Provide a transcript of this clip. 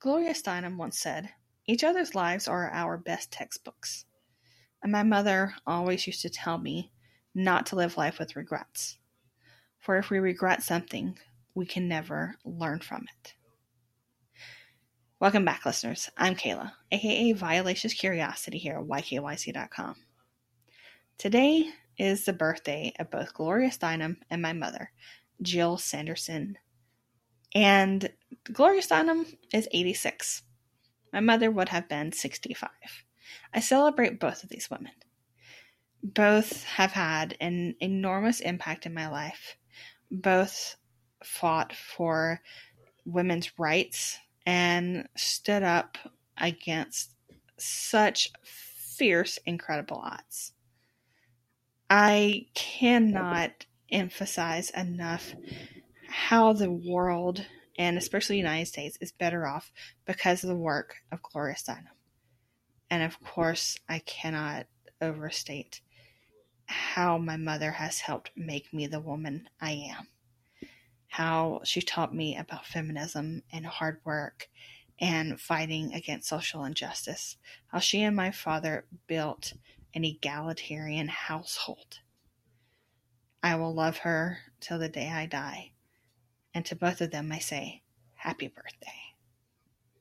Gloria Steinem once said, Each other's lives are our best textbooks. And my mother always used to tell me not to live life with regrets. For if we regret something, we can never learn from it. Welcome back, listeners. I'm Kayla, aka Violacious Curiosity here at YKYC.com. Today is the birthday of both Gloria Steinem and my mother, Jill Sanderson. And Gloria Steinem is 86. My mother would have been 65. I celebrate both of these women. Both have had an enormous impact in my life. Both fought for women's rights and stood up against such fierce, incredible odds. I cannot emphasize enough how the world and especially the United States is better off because of the work of Gloria Steinem. And of course, I cannot overstate how my mother has helped make me the woman I am. How she taught me about feminism and hard work and fighting against social injustice. How she and my father built an egalitarian household. I will love her till the day I die. And to both of them, I say, Happy birthday.